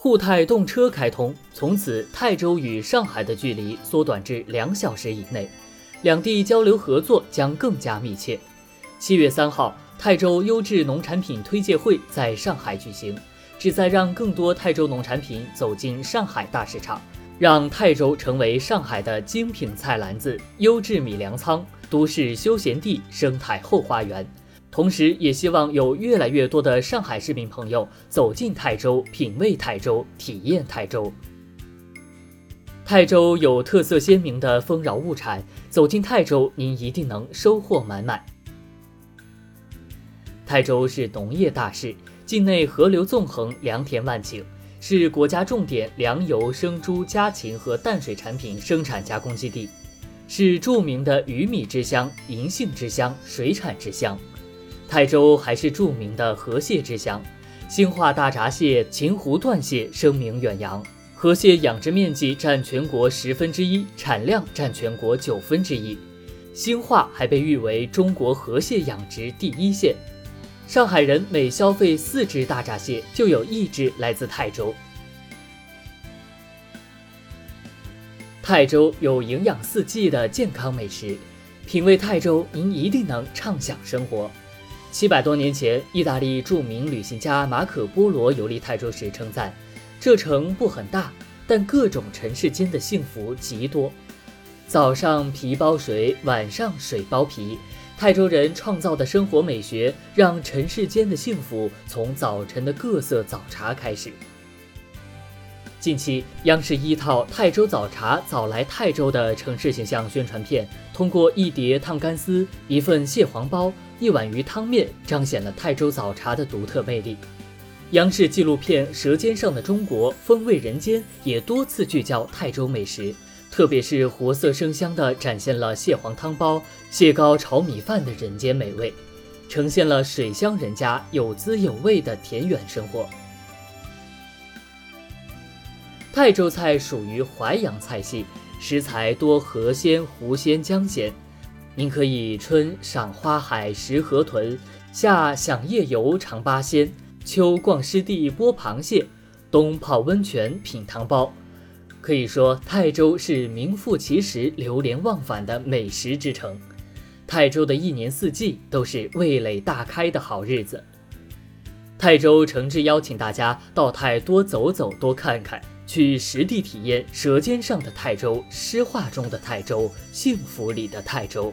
沪泰动车开通，从此泰州与上海的距离缩短至两小时以内，两地交流合作将更加密切。七月三号，泰州优质农产品推介会在上海举行，旨在让更多泰州农产品走进上海大市场，让泰州成为上海的精品菜篮子、优质米粮仓、都市休闲地、生态后花园。同时，也希望有越来越多的上海市民朋友走进泰州，品味泰州，体验泰州。泰州有特色鲜明的丰饶物产，走进泰州，您一定能收获满满。泰州是农业大市，境内河流纵横，良田万顷，是国家重点粮油、生猪、家禽和淡水产品生产加工基地，是著名的鱼米之乡、银杏之乡、水产之乡。泰州还是著名的河蟹之乡，兴化大闸蟹、秦湖断蟹声名远扬。河蟹养殖面积占全国十分之一，产量占全国九分之一。兴化还被誉为中国河蟹养殖第一县。上海人每消费四只大闸蟹，就有一只来自泰州。泰州有营养四季的健康美食，品味泰州，您一定能畅享生活。七百多年前，意大利著名旅行家马可·波罗游历泰州时称赞：“这城不很大，但各种尘世间的幸福极多。早上皮包水，晚上水包皮。泰州人创造的生活美学，让尘世间的幸福从早晨的各色早茶开始。”近期，央视一套“泰州早茶，早来泰州”的城市形象宣传片，通过一碟烫干丝、一份蟹黄包。一碗鱼汤面彰显了泰州早茶的独特魅力。央视纪录片《舌尖上的中国，风味人间》也多次聚焦泰州美食，特别是活色生香地展现了蟹黄汤包、蟹膏炒米饭的人间美味，呈现了水乡人家有滋有味的田园生活。泰州菜属于淮扬菜系，食材多河鲜、湖鲜、江鲜。您可以春赏花海食河豚，夏享夜游尝八仙，秋逛湿地剥螃蟹，冬泡温泉品汤包。可以说，泰州是名副其实流连忘返的美食之城。泰州的一年四季都是味蕾大开的好日子。泰州诚挚邀请大家到泰多走走，多看看，去实地体验舌尖上的泰州，诗画中的泰州，幸福里的泰州。